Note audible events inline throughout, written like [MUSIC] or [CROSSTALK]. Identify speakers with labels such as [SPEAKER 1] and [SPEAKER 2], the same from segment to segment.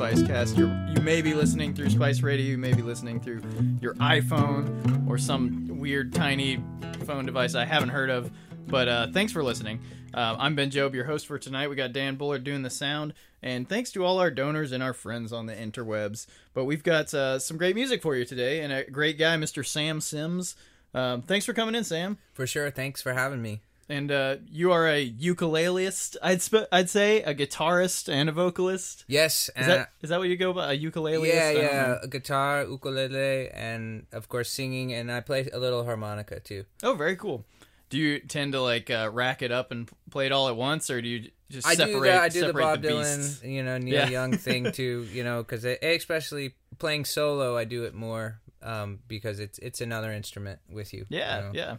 [SPEAKER 1] Spicecast, you're, you may be listening through Spice Radio, you may be listening through your iPhone or some weird tiny phone device I haven't heard of. But uh, thanks for listening. Uh, I'm Ben Job, your host for tonight. We got Dan Bullard doing the sound, and thanks to all our donors and our friends on the interwebs. But we've got uh, some great music for you today, and a great guy, Mr. Sam Sims. Um, thanks for coming in, Sam.
[SPEAKER 2] For sure. Thanks for having me.
[SPEAKER 1] And uh, you are a ukuleleist, I'd sp- I'd say, a guitarist and a vocalist.
[SPEAKER 2] Yes,
[SPEAKER 1] Is that is that what you go by? A ukuleleist?
[SPEAKER 2] yeah, yeah, a guitar, ukulele, and of course singing, and I play a little harmonica too.
[SPEAKER 1] Oh, very cool. Do you tend to like uh, rack it up and play it all at once, or do you just
[SPEAKER 2] I
[SPEAKER 1] separate?
[SPEAKER 2] do the I do the Bob
[SPEAKER 1] the?
[SPEAKER 2] Dylan, you know, Neil
[SPEAKER 1] Yeah.
[SPEAKER 2] Young thing [LAUGHS] too, you know, because especially playing solo, I do it more um, because it's it's another instrument with you.
[SPEAKER 1] Yeah,
[SPEAKER 2] you know?
[SPEAKER 1] yeah.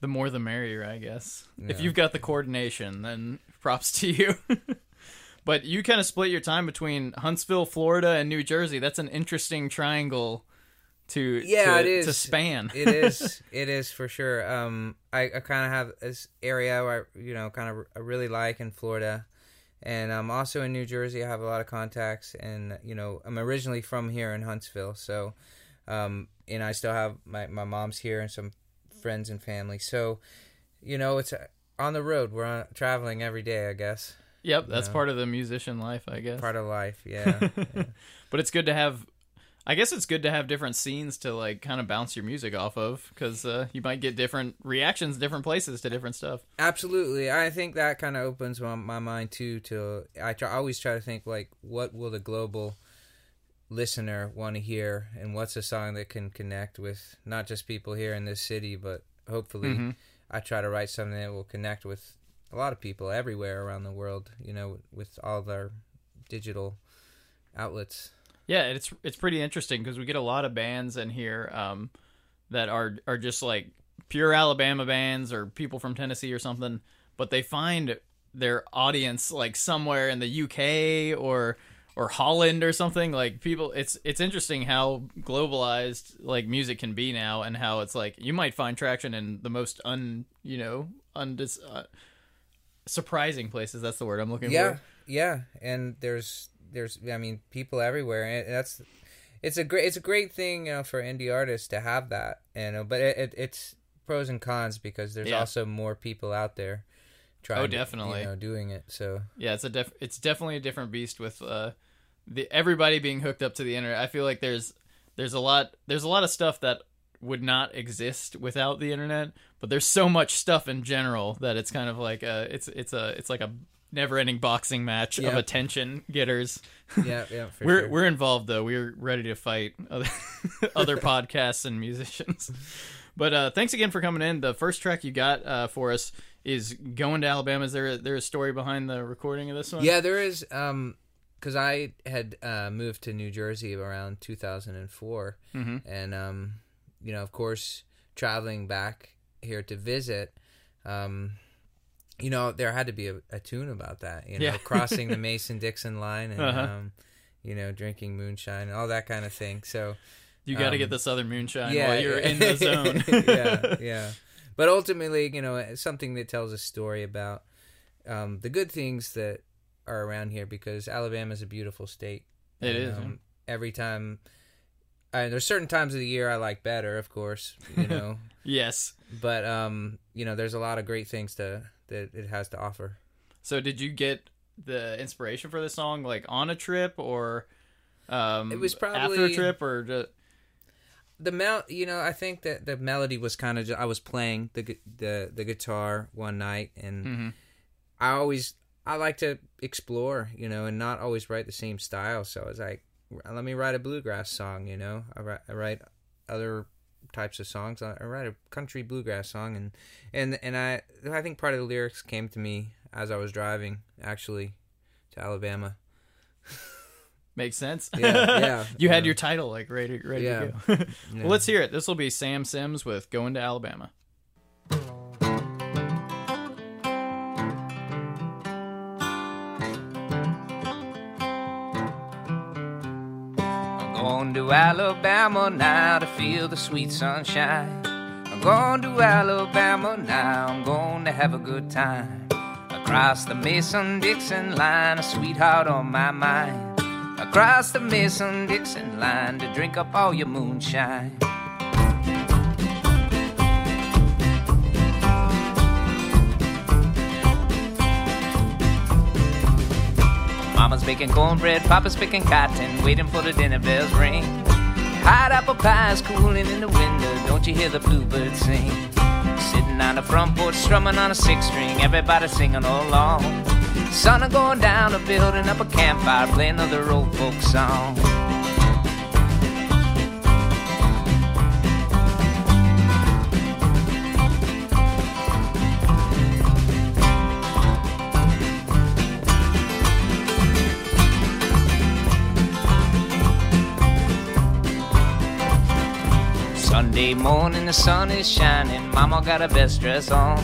[SPEAKER 1] The more the merrier, I guess. If you've got the coordination, then props to you. [LAUGHS] but you kind of split your time between Huntsville, Florida, and New Jersey. That's an interesting triangle to
[SPEAKER 2] Yeah,
[SPEAKER 1] to,
[SPEAKER 2] it is.
[SPEAKER 1] to span.
[SPEAKER 2] it is [LAUGHS] it is for sure um i, I kind of have this area where i you know kind of I really like in florida and I'm um also in new jersey i have a lot of contacts and you know i'm originally from here in huntsville so um and i still have my, my mom's here and some friends and family so you know it's uh, on the road we're on, traveling every day i guess
[SPEAKER 1] yep, that's
[SPEAKER 2] know.
[SPEAKER 1] part of the musician life, I guess.
[SPEAKER 2] part of life yeah, [LAUGHS] yeah.
[SPEAKER 1] but it's good to have i guess it's good to have different scenes to like kind of bounce your music off of because uh, you might get different reactions different places to different stuff
[SPEAKER 2] Absolutely, I think that kind of opens my, my mind too. To I try, I always try to think like, what will the global listener want to hear, and what's a song that can connect with not just people here in this city, but hopefully,
[SPEAKER 1] Mhm.
[SPEAKER 2] I try to write something that will connect with a lot of people everywhere around the world. You know, with all our digital outlets.
[SPEAKER 1] yeah it's it's pretty interesting because we get a lot of bands in here um, that are are just like pure alabama bands or people from tennessee or something but they find their audience like somewhere in the uk or or holland or something like people it's it's interesting how globalized like music can be now and how it's like you might find traction in the most un you know undis uh, surprising places that's the word i'm looking
[SPEAKER 2] yeah
[SPEAKER 1] for
[SPEAKER 2] yeah yeah, and there's there's i mean people everywhere and that's it's a great it's a great thing you know for indie artists to have that you know but it, it it's pros and cons because there's
[SPEAKER 1] Yeah.
[SPEAKER 2] also more people out there trying
[SPEAKER 1] Oh,
[SPEAKER 2] to,
[SPEAKER 1] definitely.
[SPEAKER 2] you know doing it so
[SPEAKER 1] Yeah, it's a def- it's definitely a different beast with uh the everybody being hooked up to the internet. I feel like there's there's a lot there's a lot of stuff that would not exist without the internet, but there's so much stuff in general that it's kind of like a it's it's a it's like a never-ending boxing match of attention getters.
[SPEAKER 2] yeah yeah [LAUGHS] for
[SPEAKER 1] we're
[SPEAKER 2] sure.
[SPEAKER 1] we're involved though. We're ready to fight other [LAUGHS] other [LAUGHS] podcasts and musicians. But uh, thanks again for coming in. The first track you got uh, for us is "Going to Alabama." Is there a, there a story behind the recording of this one?
[SPEAKER 2] yeah there is um because i had uh moved to new jersey around 2004
[SPEAKER 1] hmm
[SPEAKER 2] and um, you know, of course, traveling back here to visit, um, you know, there had to be a, a tune about that. You know,
[SPEAKER 1] Yeah. [LAUGHS]
[SPEAKER 2] crossing the Mason Dixon line and
[SPEAKER 1] Uh-huh.
[SPEAKER 2] um, you know, drinking moonshine and all that kind of thing. So
[SPEAKER 1] You got to
[SPEAKER 2] Um,
[SPEAKER 1] get the Southern moonshine
[SPEAKER 2] yeah,
[SPEAKER 1] while you're in the [LAUGHS] zone.
[SPEAKER 2] yeah, yeah. But ultimately, you know, something that tells a story about um, the good things that are around here because Alabama is a beautiful state.
[SPEAKER 1] It
[SPEAKER 2] And,
[SPEAKER 1] is,
[SPEAKER 2] Um, Every time, I, there's certain times of the year I like better, of course, you [LAUGHS] know.
[SPEAKER 1] yes.
[SPEAKER 2] but um, you know, there's a lot of great things to that it has to offer.
[SPEAKER 1] So did you get the inspiration for this song like on a trip or um,
[SPEAKER 2] It was probably
[SPEAKER 1] after a trip or just,
[SPEAKER 2] the mel you know i think that the melody was kind of i was playing the the the guitar one night and
[SPEAKER 1] Mhm.
[SPEAKER 2] i always i like to explore you know and not always write the same style so i was like let me write a bluegrass song you know i write, I write other types of songs i write a country bluegrass song and and and i i think part of the lyrics came to me as i was driving actually to alabama [LAUGHS]
[SPEAKER 1] makes sense.
[SPEAKER 2] Yeah, yeah, [LAUGHS]
[SPEAKER 1] you had
[SPEAKER 2] yeah.
[SPEAKER 1] your title like ready ready
[SPEAKER 2] Yeah.
[SPEAKER 1] to go. [LAUGHS]
[SPEAKER 2] Yeah.
[SPEAKER 1] let's hear it. This will be Sam Sims with "Going to Alabama."
[SPEAKER 3] Going to Alabama now to feel the sweet sunshine. I'm going to Alabama now, I'm going to have a good time. Across the Mason Dixon line, a sweetheart on my mind. Across the Mason Dixon line to drink up all your moonshine. Mama's baking cornbread, Papa's picking cotton, waiting for the dinner bells ring. Hot apple pie's cooling in the window, don't you hear the bluebirds sing? Sitting on the front porch, strumming on a six string, everybody singing all along. Sun are going down, a building up a campfire, playing another old folk song. Sunday morning, the sun is shining. Mama got her best dress on.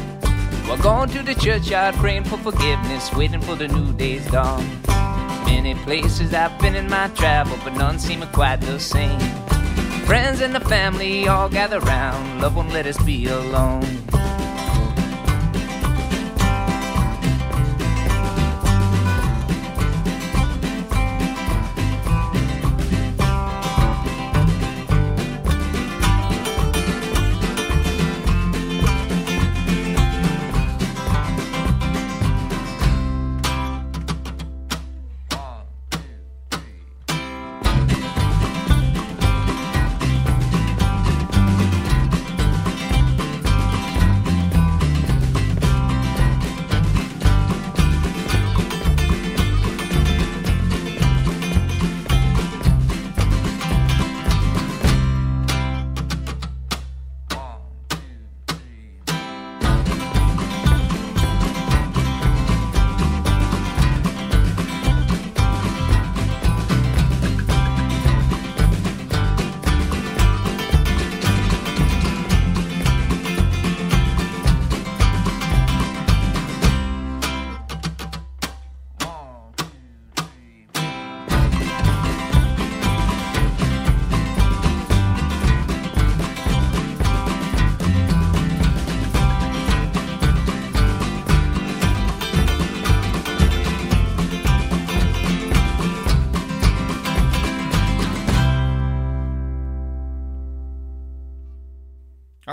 [SPEAKER 3] We're going to the churchyard, praying for forgiveness, waiting for the new day's dawn. Many places I've been in my travel, but none seem quite the same. Friends and the family all gather round. Love won't let us be alone.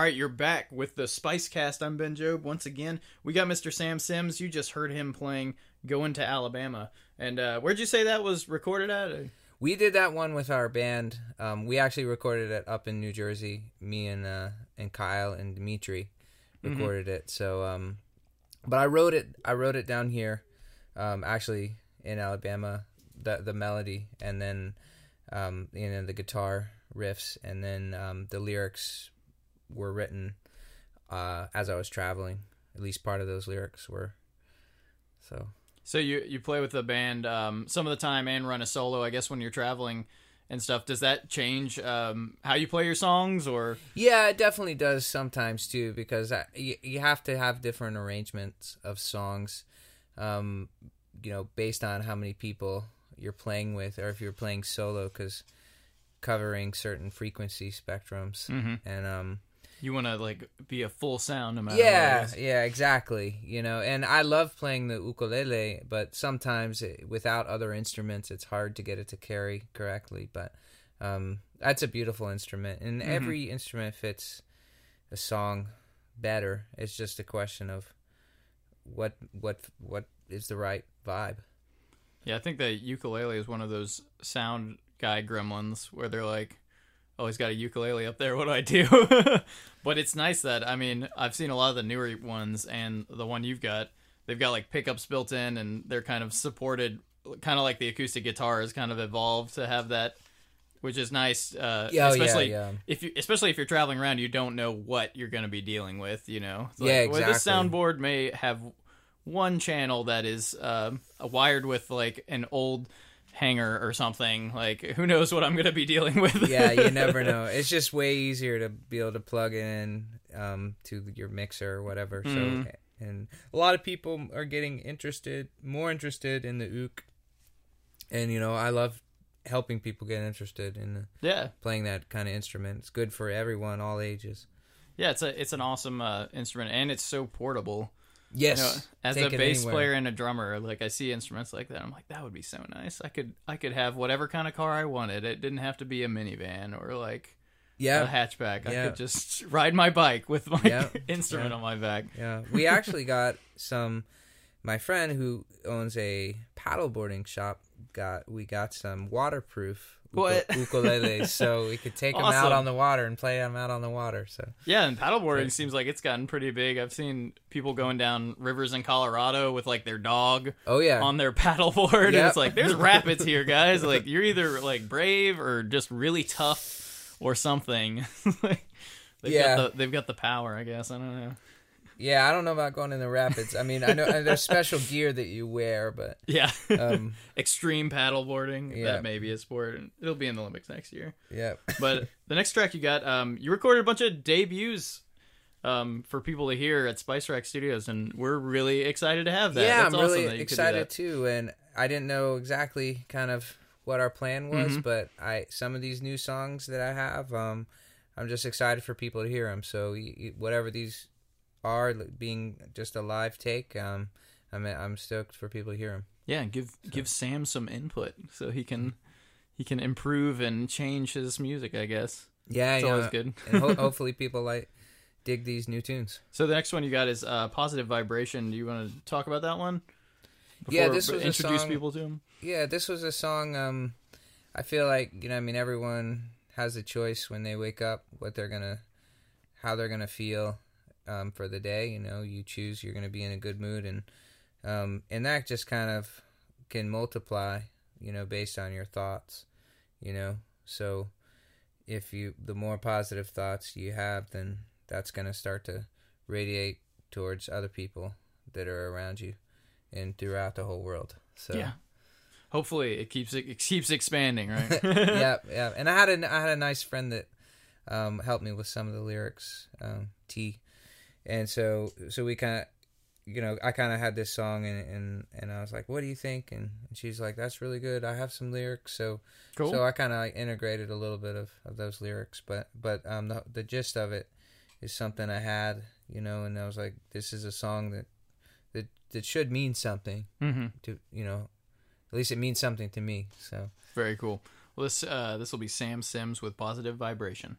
[SPEAKER 1] Right, you're back with the Spice Cast. I'm Ben Job. Once again, we got Mr. Sam Sims. You just heard him playing "Going to Alabama." And uh, where'd you say that was recorded at?
[SPEAKER 2] We did that one with our band. Um, we actually recorded it up in New Jersey. Me and uh, and Kyle and Dimitri recorded it. So, um, but I wrote it. I wrote it down here, um, actually in Alabama, the the melody, and then um, you know the guitar riffs, and then um, the lyrics were written uh, as I was traveling. At least part of those lyrics were. So
[SPEAKER 1] So you you play with the band um, some of the time and run a solo. I guess when you're traveling and stuff, does that change um, how you play your songs or?
[SPEAKER 2] Yeah, it definitely does sometimes too because I, you, you have to have different arrangements of songs, um, you know, based on how many people you're playing with or if you're playing solo because covering certain frequency spectrums
[SPEAKER 1] Mhm.
[SPEAKER 2] and um
[SPEAKER 1] You want to like be a full sound no matter
[SPEAKER 2] yeah
[SPEAKER 1] what
[SPEAKER 2] yeah exactly you know and I love playing the ukulele but sometimes it, without other instruments it's hard to get it to carry correctly but um that's a beautiful instrument and every instrument fits a song better. It's just a question of what what what is the right vibe.
[SPEAKER 1] Yeah, I think the ukulele is one of those sound guy gremlins where they're like, "Oh, he's got a ukulele up there. What do I do?" [LAUGHS] but it's nice that I mean, I've seen a lot of the newer ones, and the one you've got, they've got like pickups built in, and they're kind of supported, kind of like the acoustic guitar has kind of evolved to have that, which is nice. Uh,
[SPEAKER 2] Yeah, oh, yeah,
[SPEAKER 1] especially
[SPEAKER 2] yeah.
[SPEAKER 1] if you, especially if you're traveling around, you don't know what you're going to be dealing with. You know, It's
[SPEAKER 2] Yeah,
[SPEAKER 1] like, well, this soundboard may have one channel that is um, wired with like an old hanger or something. Like, who knows what I'm going to be dealing with?
[SPEAKER 2] yeah you [LAUGHS] never know it's just way easier to be able to plug in um, to your mixer or whatever so
[SPEAKER 1] Mhm.
[SPEAKER 2] and a lot of people are getting interested more interested in the ook and you know i love helping people get interested in
[SPEAKER 1] yeah,
[SPEAKER 2] playing that kind of instrument it's good for everyone all ages
[SPEAKER 1] yeah. It's a it's an awesome uh, instrument, and it's so portable.
[SPEAKER 2] Yes.
[SPEAKER 1] You know, as
[SPEAKER 2] Take
[SPEAKER 1] a bass
[SPEAKER 2] anywhere.
[SPEAKER 1] player and a drummer, like I see instruments like that, I'm like, that would be so nice. I could I could have whatever kind of car I wanted. It didn't have to be a minivan or like a
[SPEAKER 2] Yeah.
[SPEAKER 1] hatchback. I could just [LAUGHS] ride my bike with my
[SPEAKER 2] Yeah. [LAUGHS]
[SPEAKER 1] instrument
[SPEAKER 2] Yeah.
[SPEAKER 1] on my back.
[SPEAKER 2] Yeah. We [LAUGHS] actually got some. My friend who owns a paddleboarding shop got we got some waterproof
[SPEAKER 1] What?
[SPEAKER 2] ukuleles, so we could take them out on the water and play them out on the water. So
[SPEAKER 1] Yeah, and paddleboarding seems like it's gotten pretty big. I've seen people going down rivers in Colorado with like their dog
[SPEAKER 2] oh yeah,
[SPEAKER 1] on their [LAUGHS] paddleboard, and it's like there's rapids here, guys. Like you're either like brave or just really tough or something. [LAUGHS] like, they've
[SPEAKER 2] Yeah.
[SPEAKER 1] got the, they've got the power, I guess. I don't know.
[SPEAKER 2] Yeah. I don't know about going in the rapids. I mean, I know there's special [LAUGHS] gear that you wear, but
[SPEAKER 1] Yeah,
[SPEAKER 2] um, [LAUGHS]
[SPEAKER 1] extreme paddleboarding.
[SPEAKER 2] Yeah.
[SPEAKER 1] That may be a sport. It'll be in the Olympics next year.
[SPEAKER 2] yeah,
[SPEAKER 1] But [LAUGHS] the next track you got, um, you recorded a bunch of debuts. Um, for people to hear at Spice Rack Studios, and we're really excited to have that.
[SPEAKER 2] yeah.
[SPEAKER 1] That's
[SPEAKER 2] I'm
[SPEAKER 1] awesome
[SPEAKER 2] really excited too, and I didn't know exactly kind of what our plan was,
[SPEAKER 1] Mhm.
[SPEAKER 2] but I some of these new songs that I have, um, I'm just excited for people to hear them. So whatever these are, being just a live take, um, I'm I'm stoked for people to hear them.
[SPEAKER 1] Yeah, give give Sam some input so he can he can improve and change his music. I guess
[SPEAKER 2] Yeah,
[SPEAKER 1] it's always
[SPEAKER 2] know,
[SPEAKER 1] good. [LAUGHS]
[SPEAKER 2] and ho- [LAUGHS] hopefully people like dig these new tunes.
[SPEAKER 1] So the next one you got is uh, positive vibration. Do you want to talk about that one?
[SPEAKER 2] Yeah,
[SPEAKER 1] Before-
[SPEAKER 2] this was a
[SPEAKER 1] introduce
[SPEAKER 2] song-
[SPEAKER 1] people to him.
[SPEAKER 2] Yeah, this was a song. Um, I feel like you know, I mean, everyone has a choice when they wake up what they're gonna, how they're gonna feel, um, for the day. You know, you choose you're gonna be in a good mood, and um, and that just kind of can multiply. You know, based on your thoughts. You know, so if you the more positive thoughts you have, then that's gonna start to radiate towards other people that are around you and throughout the whole world. So
[SPEAKER 1] Yeah. Hopefully it keeps it, keeps expanding, right? [LAUGHS] [LAUGHS]
[SPEAKER 2] yeah, yeah. And I had a I had a nice friend that um, helped me with some of the lyrics, um, T, and so so we kind of, you know, I kind of had this song and and and I was like, what do you think? And she's like, that's really good. I have some lyrics, so
[SPEAKER 1] Cool.
[SPEAKER 2] so I kind of like integrated a little bit of, of those lyrics, but but um the the gist of it is something I had, you know, and I was like, this is a song that that that should mean something
[SPEAKER 1] hmm
[SPEAKER 2] to you know, at least it means something to me. So.
[SPEAKER 1] Very cool. Well, this uh, this will be Sam Sims with positive vibration.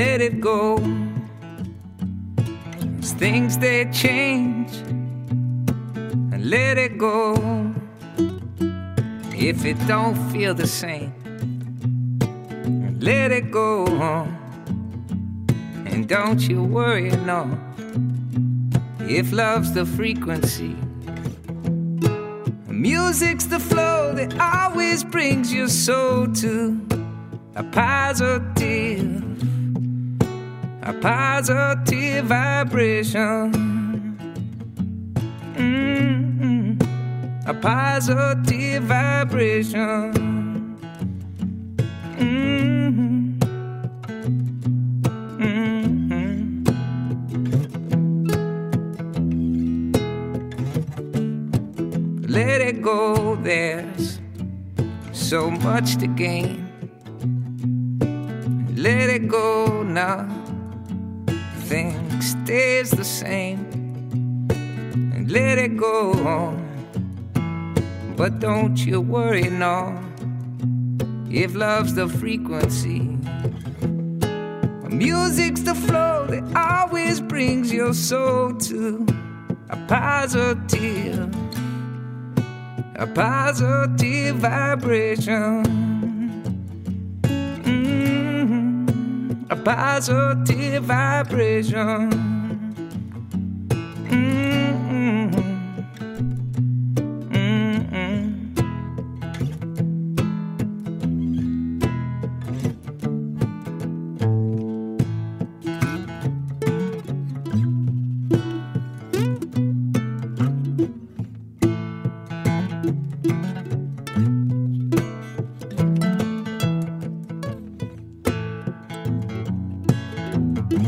[SPEAKER 3] Let it go. As things they change, and let it go. If it don't feel the same, and let it go. And don't you worry, no. If love's the frequency, music's the flow that always brings your soul to a positive a positive vibration. Mm-mm. A positive vibration. Mm-hmm. Mm-hmm. Let it go, there's so much to gain. Let it go now thing stays the same. And let it go on. but don't you worry no. If love's the frequency music's the flow that always brings your soul to a positive a positive vibration positive vibration. Mm-mm. Mm-mm. Your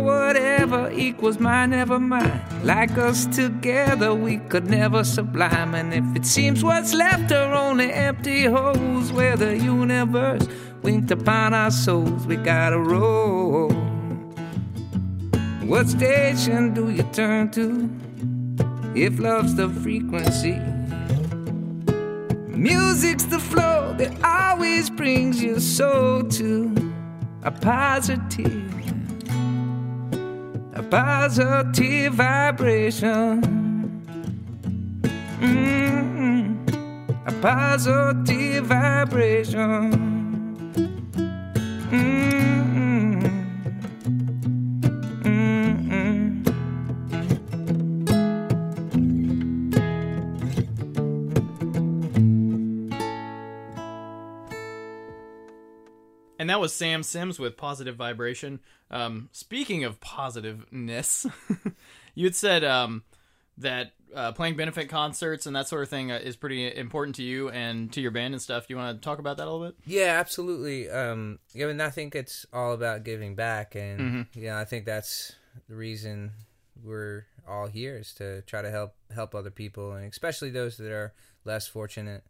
[SPEAKER 3] whatever equals mine, never mind. Like us together, we could never sublime. And if it seems what's left are only empty holes where the universe winked upon our souls, we gotta roll. What station do you turn to if love's the frequency? Music's the flow that always brings your soul to a positive a positive vibration. Mm-hmm. A positive vibration.
[SPEAKER 1] And that was Sam Sims with Positive Vibration. Um, speaking of positiveness, [LAUGHS] you had said um, that uh, playing benefit concerts and that sort of thing uh, is pretty important to you and to your band and stuff. Do you want to talk about that a little bit?
[SPEAKER 2] Yeah, absolutely. Um, I mean, I think it's all about giving back, and yeah, I think that's the reason we're all here is to try to help help other people, and especially those that are less fortunate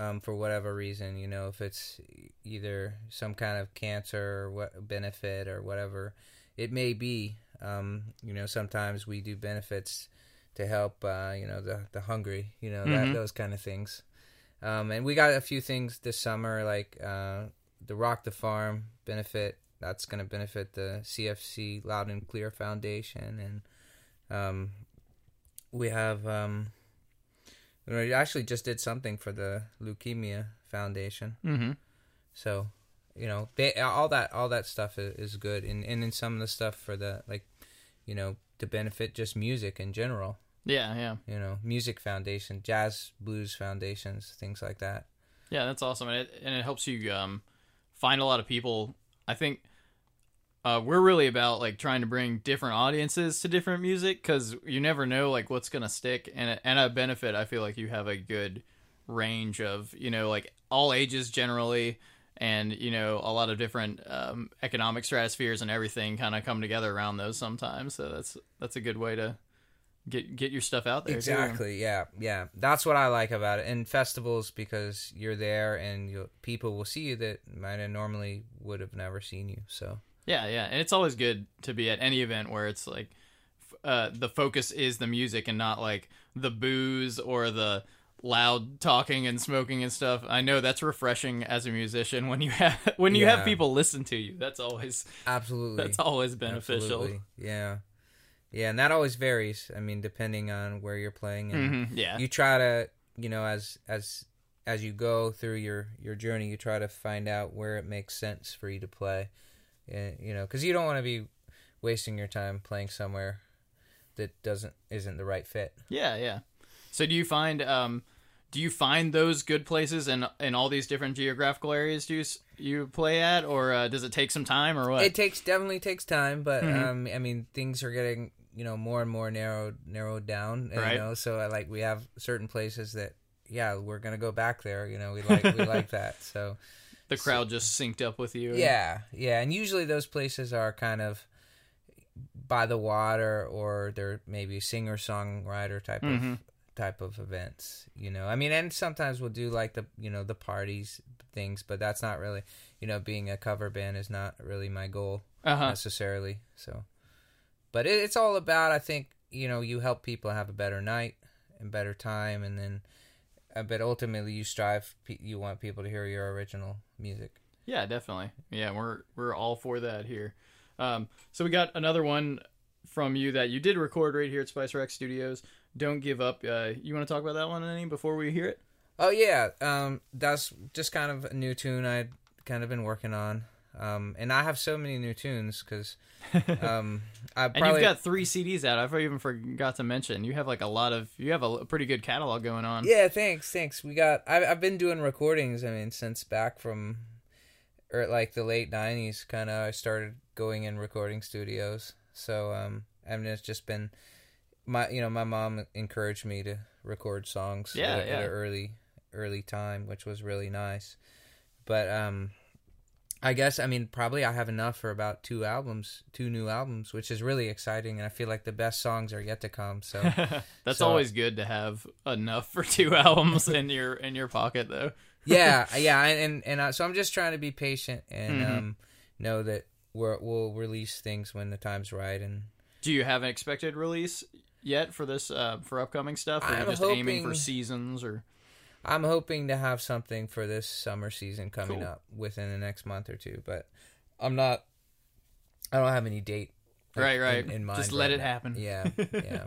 [SPEAKER 2] um, for whatever reason. You know, if it's either some kind of cancer or what benefit or whatever it may be. Um, you know, sometimes we do benefits to help. Uh, you know, the the hungry. You know, that, those kind of things. Um, and we got a few things this summer, like uh, the Rock the Farm benefit. That's going to benefit the CFC Loud and Clear Foundation, and um, we have. Um, we actually just did something for the Leukemia Foundation.
[SPEAKER 1] Mm-hmm.
[SPEAKER 2] So, you know, they all that all that stuff is, is good, and and then some of the stuff for the like, you know, to benefit just music in general.
[SPEAKER 1] Yeah, yeah.
[SPEAKER 2] You know, music foundation, jazz blues foundations, things like that.
[SPEAKER 1] Yeah, that's awesome, and it and it helps you um, find a lot of people. I think uh, we're really about like trying to bring different audiences to different music because you never know like what's gonna stick, and and a benefit. I feel like you have a good range of you know like all ages generally, and you know a lot of different um, economic stratospheres and everything kind of come together around those sometimes. So that's that's a good way to get get your stuff out there. too.
[SPEAKER 2] Exactly. Yeah, yeah. That's what I like about it. And festivals because you're there and people will see you that might have normally would have never seen you. So
[SPEAKER 1] Yeah, yeah, and it's always good to be at any event where it's like uh, the focus is the music and not like the booze or the loud talking and smoking and stuff. I know that's refreshing as a musician when you [LAUGHS] have when you
[SPEAKER 2] Yeah.
[SPEAKER 1] have people listen to you. That's always
[SPEAKER 2] absolutely,
[SPEAKER 1] that's always beneficial.
[SPEAKER 2] Absolutely. Yeah, yeah, and that always varies. I mean, depending on where you're playing, and
[SPEAKER 1] Mhm, yeah,
[SPEAKER 2] you try to, you know, as as as you go through your your journey, you try to find out where it makes sense for you to play. Yeah, you know, because you don't want to be wasting your time playing somewhere that doesn't isn't the right fit.
[SPEAKER 1] yeah, yeah. So do you find um do you find those good places in in all these different geographical areas you you play at, or uh, does it take some time, or what?
[SPEAKER 2] It takes definitely takes time, but
[SPEAKER 1] Mhm.
[SPEAKER 2] um, I mean, things are getting you know more and more narrowed narrowed down.
[SPEAKER 1] Right.
[SPEAKER 2] You know, so I like we have certain places that yeah we're gonna go back there. You know, we like we like [LAUGHS] that. So
[SPEAKER 1] the crowd just synced up with you.
[SPEAKER 2] yeah, yeah, and usually those places are kind of by the water or they're maybe singer songwriter type
[SPEAKER 1] Mhm.
[SPEAKER 2] of type of events. You know, I mean, and sometimes we'll do like the you know the parties things, but that's not really you know being a cover band is not really my goal
[SPEAKER 1] Uh huh.
[SPEAKER 2] necessarily. So, but it, it's all about I think you know you help people have a better night and better time, and then uh, but ultimately you strive you want people to hear your original music.
[SPEAKER 1] Yeah, definitely. Yeah, we're we're all for that here. Um, so we got another one from you that you did record right here at Spice Rack Studios. Don't give up. Uh, you want to talk about that one any before we hear it?
[SPEAKER 2] Oh yeah, um, that's just kind of a new tune I'd kind of been working on. Um, and I have so many new tunes because [LAUGHS] um, I
[SPEAKER 1] And
[SPEAKER 2] probably
[SPEAKER 1] you've got three CDs out. I've even forgot to mention you have like a lot of you have a pretty good catalog going on.
[SPEAKER 2] Yeah, thanks, thanks. We got. I, I've been doing recordings. I mean, since back from, or like the late '90s, kind of. I started going in recording studios. So, um, I mean, it's just been my, you know, my mom encouraged me to
[SPEAKER 4] record songs
[SPEAKER 1] Yeah,
[SPEAKER 4] at, a- at
[SPEAKER 1] yeah.
[SPEAKER 4] an early early time, which was really nice. But um, I guess I mean probably I have enough for about two albums, two new albums, which is really exciting, and I feel like the best songs are yet to come. So [LAUGHS]
[SPEAKER 1] That's
[SPEAKER 4] So-
[SPEAKER 1] always good to have enough for two [LAUGHS] albums in your in your pocket, though.
[SPEAKER 4] yeah, [LAUGHS] yeah, and and, uh, so I'm just trying to be patient and
[SPEAKER 1] Mhm.
[SPEAKER 4] um, know that we're, we'll release things when the time's right. And
[SPEAKER 1] Do you have an expected release yet for this uh, for upcoming stuff? Or are you
[SPEAKER 4] I'm
[SPEAKER 1] just aiming for seasons or?
[SPEAKER 4] I'm hoping to have something for this summer season coming
[SPEAKER 1] Cool.
[SPEAKER 4] up within the next month or two, but I'm not. I don't have any date.
[SPEAKER 1] Right, right.
[SPEAKER 4] In, in mind
[SPEAKER 1] Just let
[SPEAKER 4] right
[SPEAKER 1] it
[SPEAKER 4] now.
[SPEAKER 1] happen.
[SPEAKER 4] Yeah, [LAUGHS] yeah, yeah.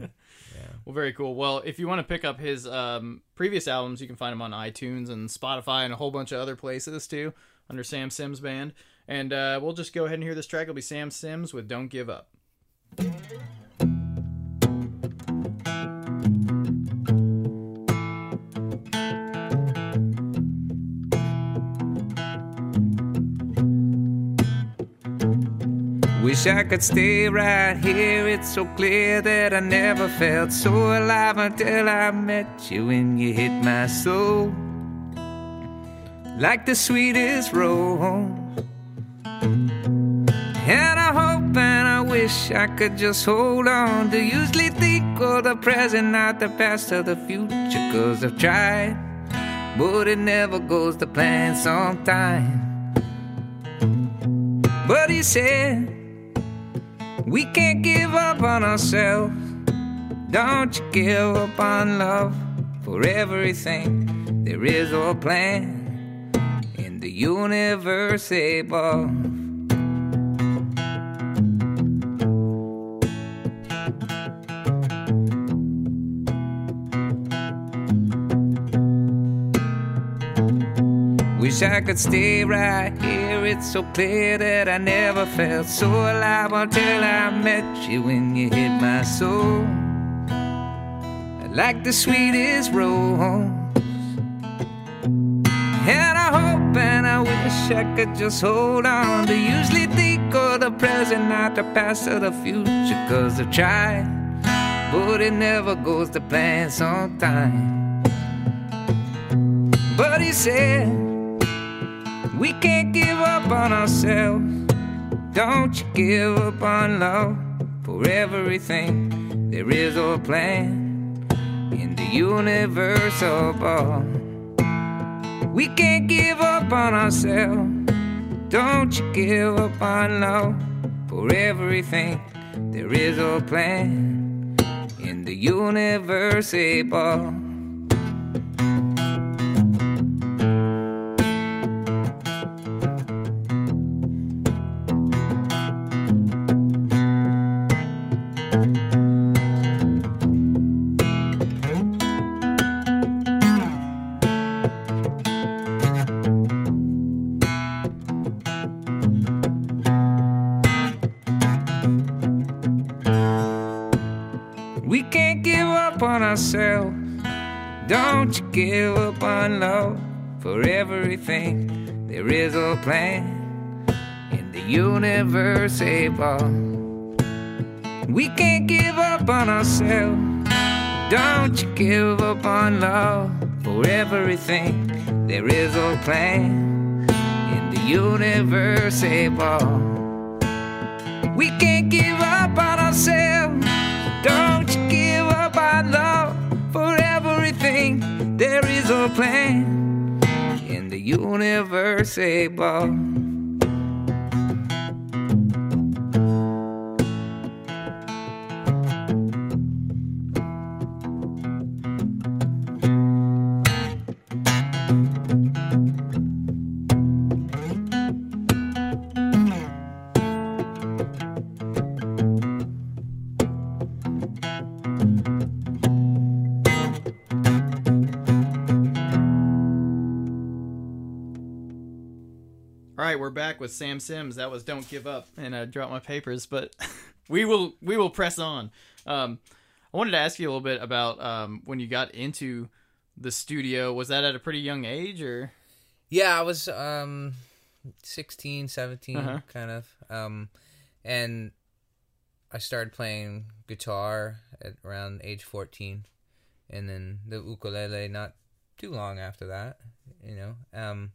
[SPEAKER 1] Well, very cool. Well, if you want to pick up his um, previous albums, you can find them on iTunes and Spotify and a whole bunch of other places too under Sam Sims Band. And uh, we'll just go ahead and hear this track. It'll be Sam Sims with "Don't Give Up."
[SPEAKER 2] Wish I could stay right here. It's so clear that I never felt so alive until I met you and you hit my soul like the sweetest rose. And I hope and I wish I could just hold on to usually think of the present, not the past or the future. Cause I've tried, but it never goes to plan sometimes. But he said, We can't give up on ourselves. Don't you give up on love for everything. There is a plan in the universe above. I could stay right here. It's so clear that I never felt so alive until I met you when you hit my soul. Like the sweetest rose. And I hope and I wish I could just hold on to usually think of the present, not the past or the future. Cause I've tried, but it never goes to plan sometimes. But he said, We can't give up on ourselves. Don't you give up on love for everything. There is a plan in the universe above. We can't give up on ourselves. Don't you give up on love for everything. There is a plan in the universe above. Give up on love for everything. There is a plan in the universe above. We can't give up on ourselves. Don't you give up on love for everything. There is a plan in the universe above. We can't give up on ourselves. Is a plan in the universe above.
[SPEAKER 1] All with Sam Sims. That was "Don't Give Up," and I dropped my papers, but [LAUGHS] we will we will press on. Um, I wanted to ask you a little bit about um, when you got into the studio. Was that at a pretty young age, or
[SPEAKER 4] Yeah, I was um 16, 17
[SPEAKER 1] Uh-huh.
[SPEAKER 4] kind of. Um and I started playing guitar at around age 14
[SPEAKER 2] and then the ukulele not too long after that. You know, um,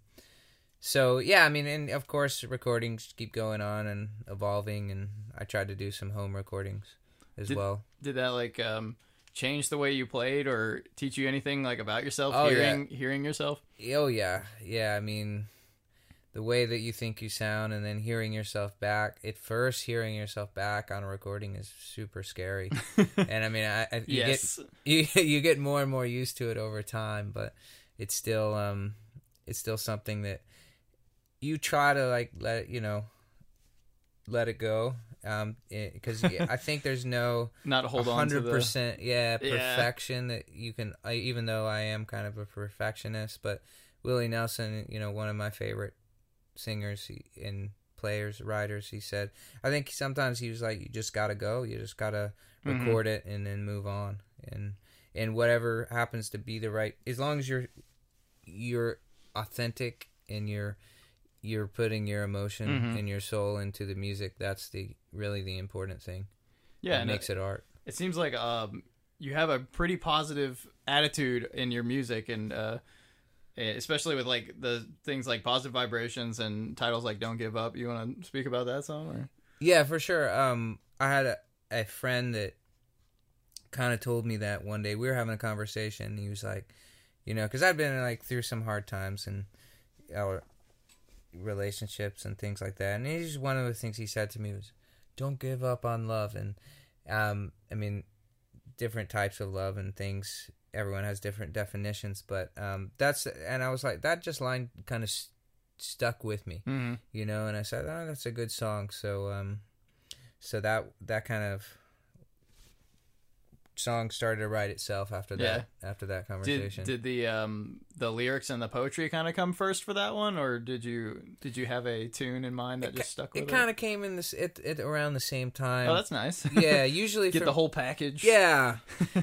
[SPEAKER 2] so yeah, I mean, and of course, recordings keep going on and evolving, and I tried to do some home recordings as
[SPEAKER 1] Did-
[SPEAKER 2] well.
[SPEAKER 1] Did that like um, change the way you played or teach you anything like about yourself?
[SPEAKER 2] Oh, yeah.
[SPEAKER 1] hearing hearing yourself.
[SPEAKER 2] Oh yeah, yeah. I mean, the way that you think you sound, and then hearing yourself back. At first, hearing yourself back on a recording is super scary. [LAUGHS] and I mean, I, I you
[SPEAKER 1] yes.
[SPEAKER 2] get [LAUGHS] you you get more and more used to it over time, but it's still um it's still something that you try to like let you know let it go um because I think there's no [LAUGHS]
[SPEAKER 1] Not hold on
[SPEAKER 2] 100% yeah
[SPEAKER 1] Yeah.
[SPEAKER 2] perfection that you can I, even though I am kind of a perfectionist but Willie Nelson you know one of my favorite singers and players writers he said I think sometimes he was like you just gotta go you just gotta
[SPEAKER 1] Mhm.
[SPEAKER 2] record it and then move on and and whatever happens to be the right as long as you're you're authentic and you're you're putting your emotion
[SPEAKER 1] Mhm.
[SPEAKER 2] and your soul into the music that's the really the important thing
[SPEAKER 1] Yeah,
[SPEAKER 2] that
[SPEAKER 1] and
[SPEAKER 2] makes it art
[SPEAKER 1] it seems like um, you have a pretty positive attitude in your music and uh, especially with like the things like positive vibrations and titles like don't give up you want to speak about that song or?
[SPEAKER 2] Yeah, for sure. Um, I had a, a friend that kind of told me that one day. We were having a conversation. He was like, you know, because I'd been like through some hard times and our relationships and things like that. And he's one of the things he said to me was, "Don't give up on love." And um, I mean, different types of love and things. Everyone has different definitions, but um, that's and I was like, that just line kind of s- stuck with me
[SPEAKER 1] Mm-hmm.
[SPEAKER 2] you know and i said oh that's a good song so um so that that kind of song started to write itself after that after that conversation
[SPEAKER 1] did the um the lyrics and the poetry kind of come first for that one, or did you did you have a tune in mind that just stuck with
[SPEAKER 2] it
[SPEAKER 1] it?
[SPEAKER 2] kind of came in this it, it around the same time
[SPEAKER 1] oh, that's nice. [LAUGHS]
[SPEAKER 2] yeah usually [LAUGHS]
[SPEAKER 1] Get
[SPEAKER 2] for-
[SPEAKER 1] the whole package.
[SPEAKER 2] yeah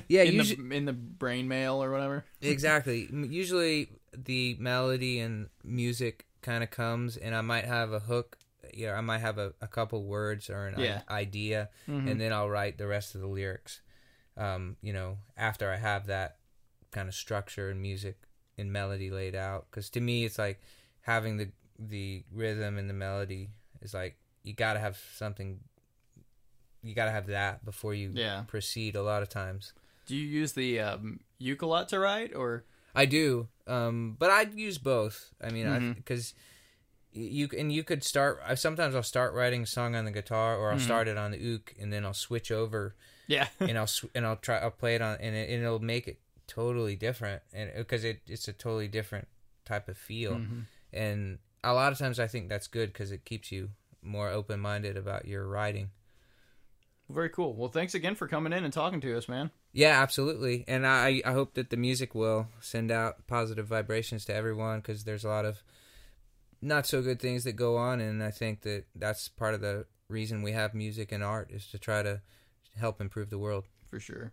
[SPEAKER 2] yeah [LAUGHS]
[SPEAKER 1] in
[SPEAKER 2] usually
[SPEAKER 1] the in the brain mail or whatever.
[SPEAKER 2] exactly usually the melody and music kind of comes and i might have a hook yeah i might have a, a couple words or an i-
[SPEAKER 1] Yeah.
[SPEAKER 2] idea
[SPEAKER 1] Mhm.
[SPEAKER 2] and then I'll write the rest of the lyrics. Um, you know, after I have that kind of structure and music and melody laid out, because to me, it's like having the the rhythm and the melody is like you got to have something. You got to have that before you
[SPEAKER 1] Yeah.
[SPEAKER 2] proceed. A lot of times,
[SPEAKER 1] Do you use the um, lot to write, or
[SPEAKER 2] I do, um, but I use both. I mean, because you and you could start. I sometimes I'll start writing a song on the guitar, or I'll
[SPEAKER 1] Mhm.
[SPEAKER 2] start it on the uke, and then I'll switch over
[SPEAKER 1] yeah, [LAUGHS]
[SPEAKER 2] and I'll sw- and I'll try I'll play it on and, it, and it'll make it totally different and because it, it's a totally different type of feel
[SPEAKER 1] Mhm.
[SPEAKER 2] and a lot of times I think that's good because it keeps you more open minded about your writing.
[SPEAKER 1] very cool. Well, thanks again for coming in and talking to us, man.
[SPEAKER 2] Yeah, absolutely, and I I hope that the music will send out positive vibrations to everyone because there's a lot of not so good things that go on, and I think that that's part of the reason we have music and art is to try to help improve the world.
[SPEAKER 1] for sure.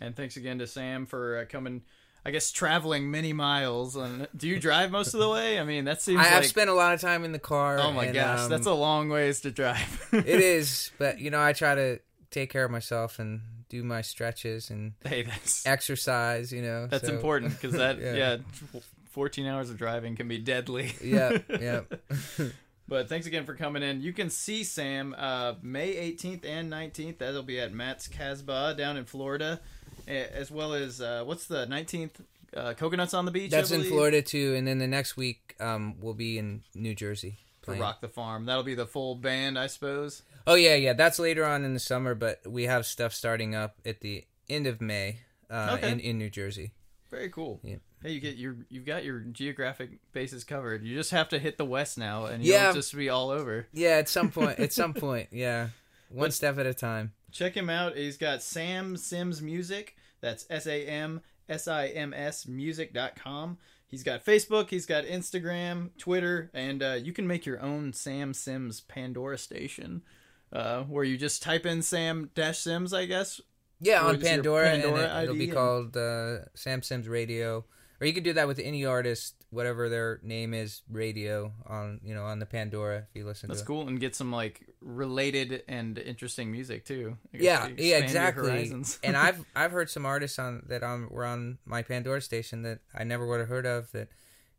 [SPEAKER 1] And thanks again to Sam for uh, coming. I guess traveling many miles. And do you drive most of the way? I mean, that seems
[SPEAKER 2] I
[SPEAKER 1] like
[SPEAKER 2] have spent a lot of time in the car.
[SPEAKER 1] oh my
[SPEAKER 2] and,
[SPEAKER 1] gosh,
[SPEAKER 2] um,
[SPEAKER 1] that's a long ways to drive. [LAUGHS]
[SPEAKER 2] it is, but you know, I try to take care of myself and do my stretches and
[SPEAKER 1] hey, that's
[SPEAKER 2] exercise. You know,
[SPEAKER 1] that's
[SPEAKER 2] so-
[SPEAKER 1] important because that [LAUGHS]
[SPEAKER 2] Yeah.
[SPEAKER 1] yeah. 14 hours of driving can be deadly.
[SPEAKER 2] Yeah, [LAUGHS] yeah.
[SPEAKER 1] But thanks again for coming in. You can see Sam uh, May 18th and 19th. That'll be at Matt's Casbah down in Florida, as well as uh, what's the 19th? Uh, Coconuts on the Beach.
[SPEAKER 2] That's in Florida too, and then the next week um, we'll be in New Jersey.
[SPEAKER 1] for
[SPEAKER 2] playing.
[SPEAKER 1] Rock the Farm. That'll be the full band, I suppose.
[SPEAKER 2] Oh yeah, yeah. That's later on in the summer, but we have stuff starting up at the end of May uh,
[SPEAKER 1] Okay.
[SPEAKER 2] in in New Jersey.
[SPEAKER 1] Very cool.
[SPEAKER 2] Yeah.
[SPEAKER 1] Hey, you get your you've got your geographic bases covered. You just have to hit the west now, and you'll
[SPEAKER 2] Yeah.
[SPEAKER 1] just be all over.
[SPEAKER 2] Yeah, at some point. at some [LAUGHS] point, yeah. One step at a time.
[SPEAKER 1] Check him out. He's got Sam Sims Music. That's S A M S I M S music.com. He's got Facebook, he's got Instagram, Twitter, and uh, you can make your own Sam Sims Pandora station uh, where you just type in Sam Dash Sims, I guess.
[SPEAKER 2] Yeah, on Pandora,
[SPEAKER 1] Pandora
[SPEAKER 2] and it, will be
[SPEAKER 1] and-
[SPEAKER 2] called uh, Sam Sims Radio, or you could do that with any artist, whatever their name is, radio on you know on the Pandora if you listen to it.
[SPEAKER 1] That's
[SPEAKER 2] to
[SPEAKER 1] cool. And get some like related and interesting music too.
[SPEAKER 5] Yeah, yeah, exactly. [LAUGHS] and I've [LAUGHS] I've heard some artists on that on were on my Pandora station that I never would have heard of. That,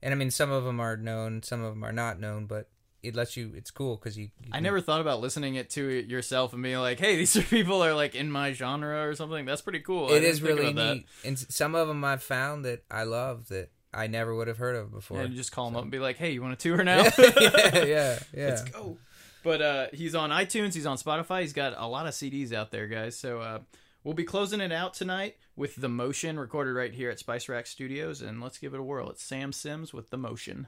[SPEAKER 5] and I mean, some of them are known, some of them are not known, but it lets you. It's cool because you, you
[SPEAKER 1] I
[SPEAKER 5] can-
[SPEAKER 1] never thought about listening it to it yourself and being like, "Hey, these are people are like in my genre or something." That's pretty cool. I
[SPEAKER 5] It
[SPEAKER 1] didn't
[SPEAKER 5] is
[SPEAKER 1] think
[SPEAKER 5] really
[SPEAKER 1] about that.
[SPEAKER 5] neat, and s- some of them I've found that I love that I never would have heard of before.
[SPEAKER 1] Yeah, you just call him up and be like, "Hey, you want a tour [LAUGHS] now?"
[SPEAKER 5] yeah, yeah, yeah.
[SPEAKER 1] Let's go. But uh, he's on iTunes. He's on Spotify. He's got a lot of CDs out there, guys. So uh, we'll be closing it out tonight with The Motion, recorded right here at Spice Rack Studios. And let's give it a whirl. It's Sam Sims with The Motion.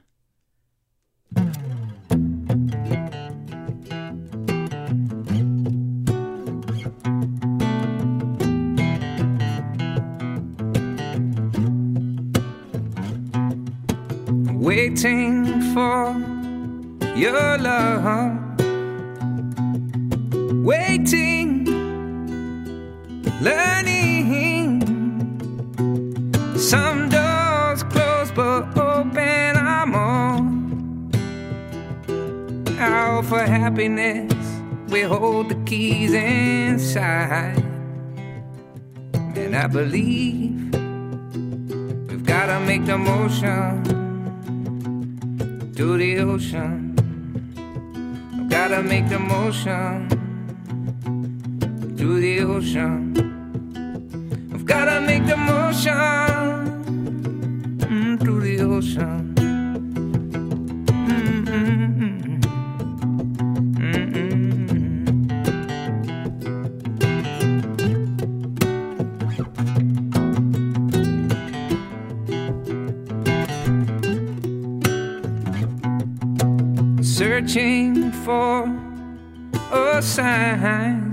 [SPEAKER 2] Waiting for your love, waiting, learning. Some doors close but open, I'm on. Out for happiness, we hold the keys inside. And I believe we've gotta make the motion to the ocean. I've gotta make the motion to the ocean. I've gotta make the motion mm, to the ocean. Sign,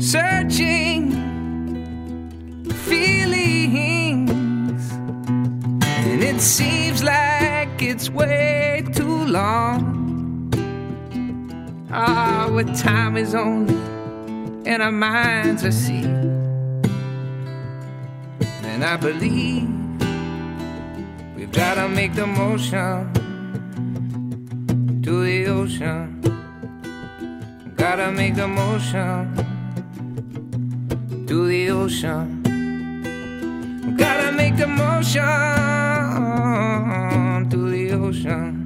[SPEAKER 2] searching feelings, and it seems like it's way too long. Ah, what time is only, and our minds are sea, and I believe we've gotta make the motion to the ocean. Gotta make the motion to the ocean. Gotta make the motion to the ocean.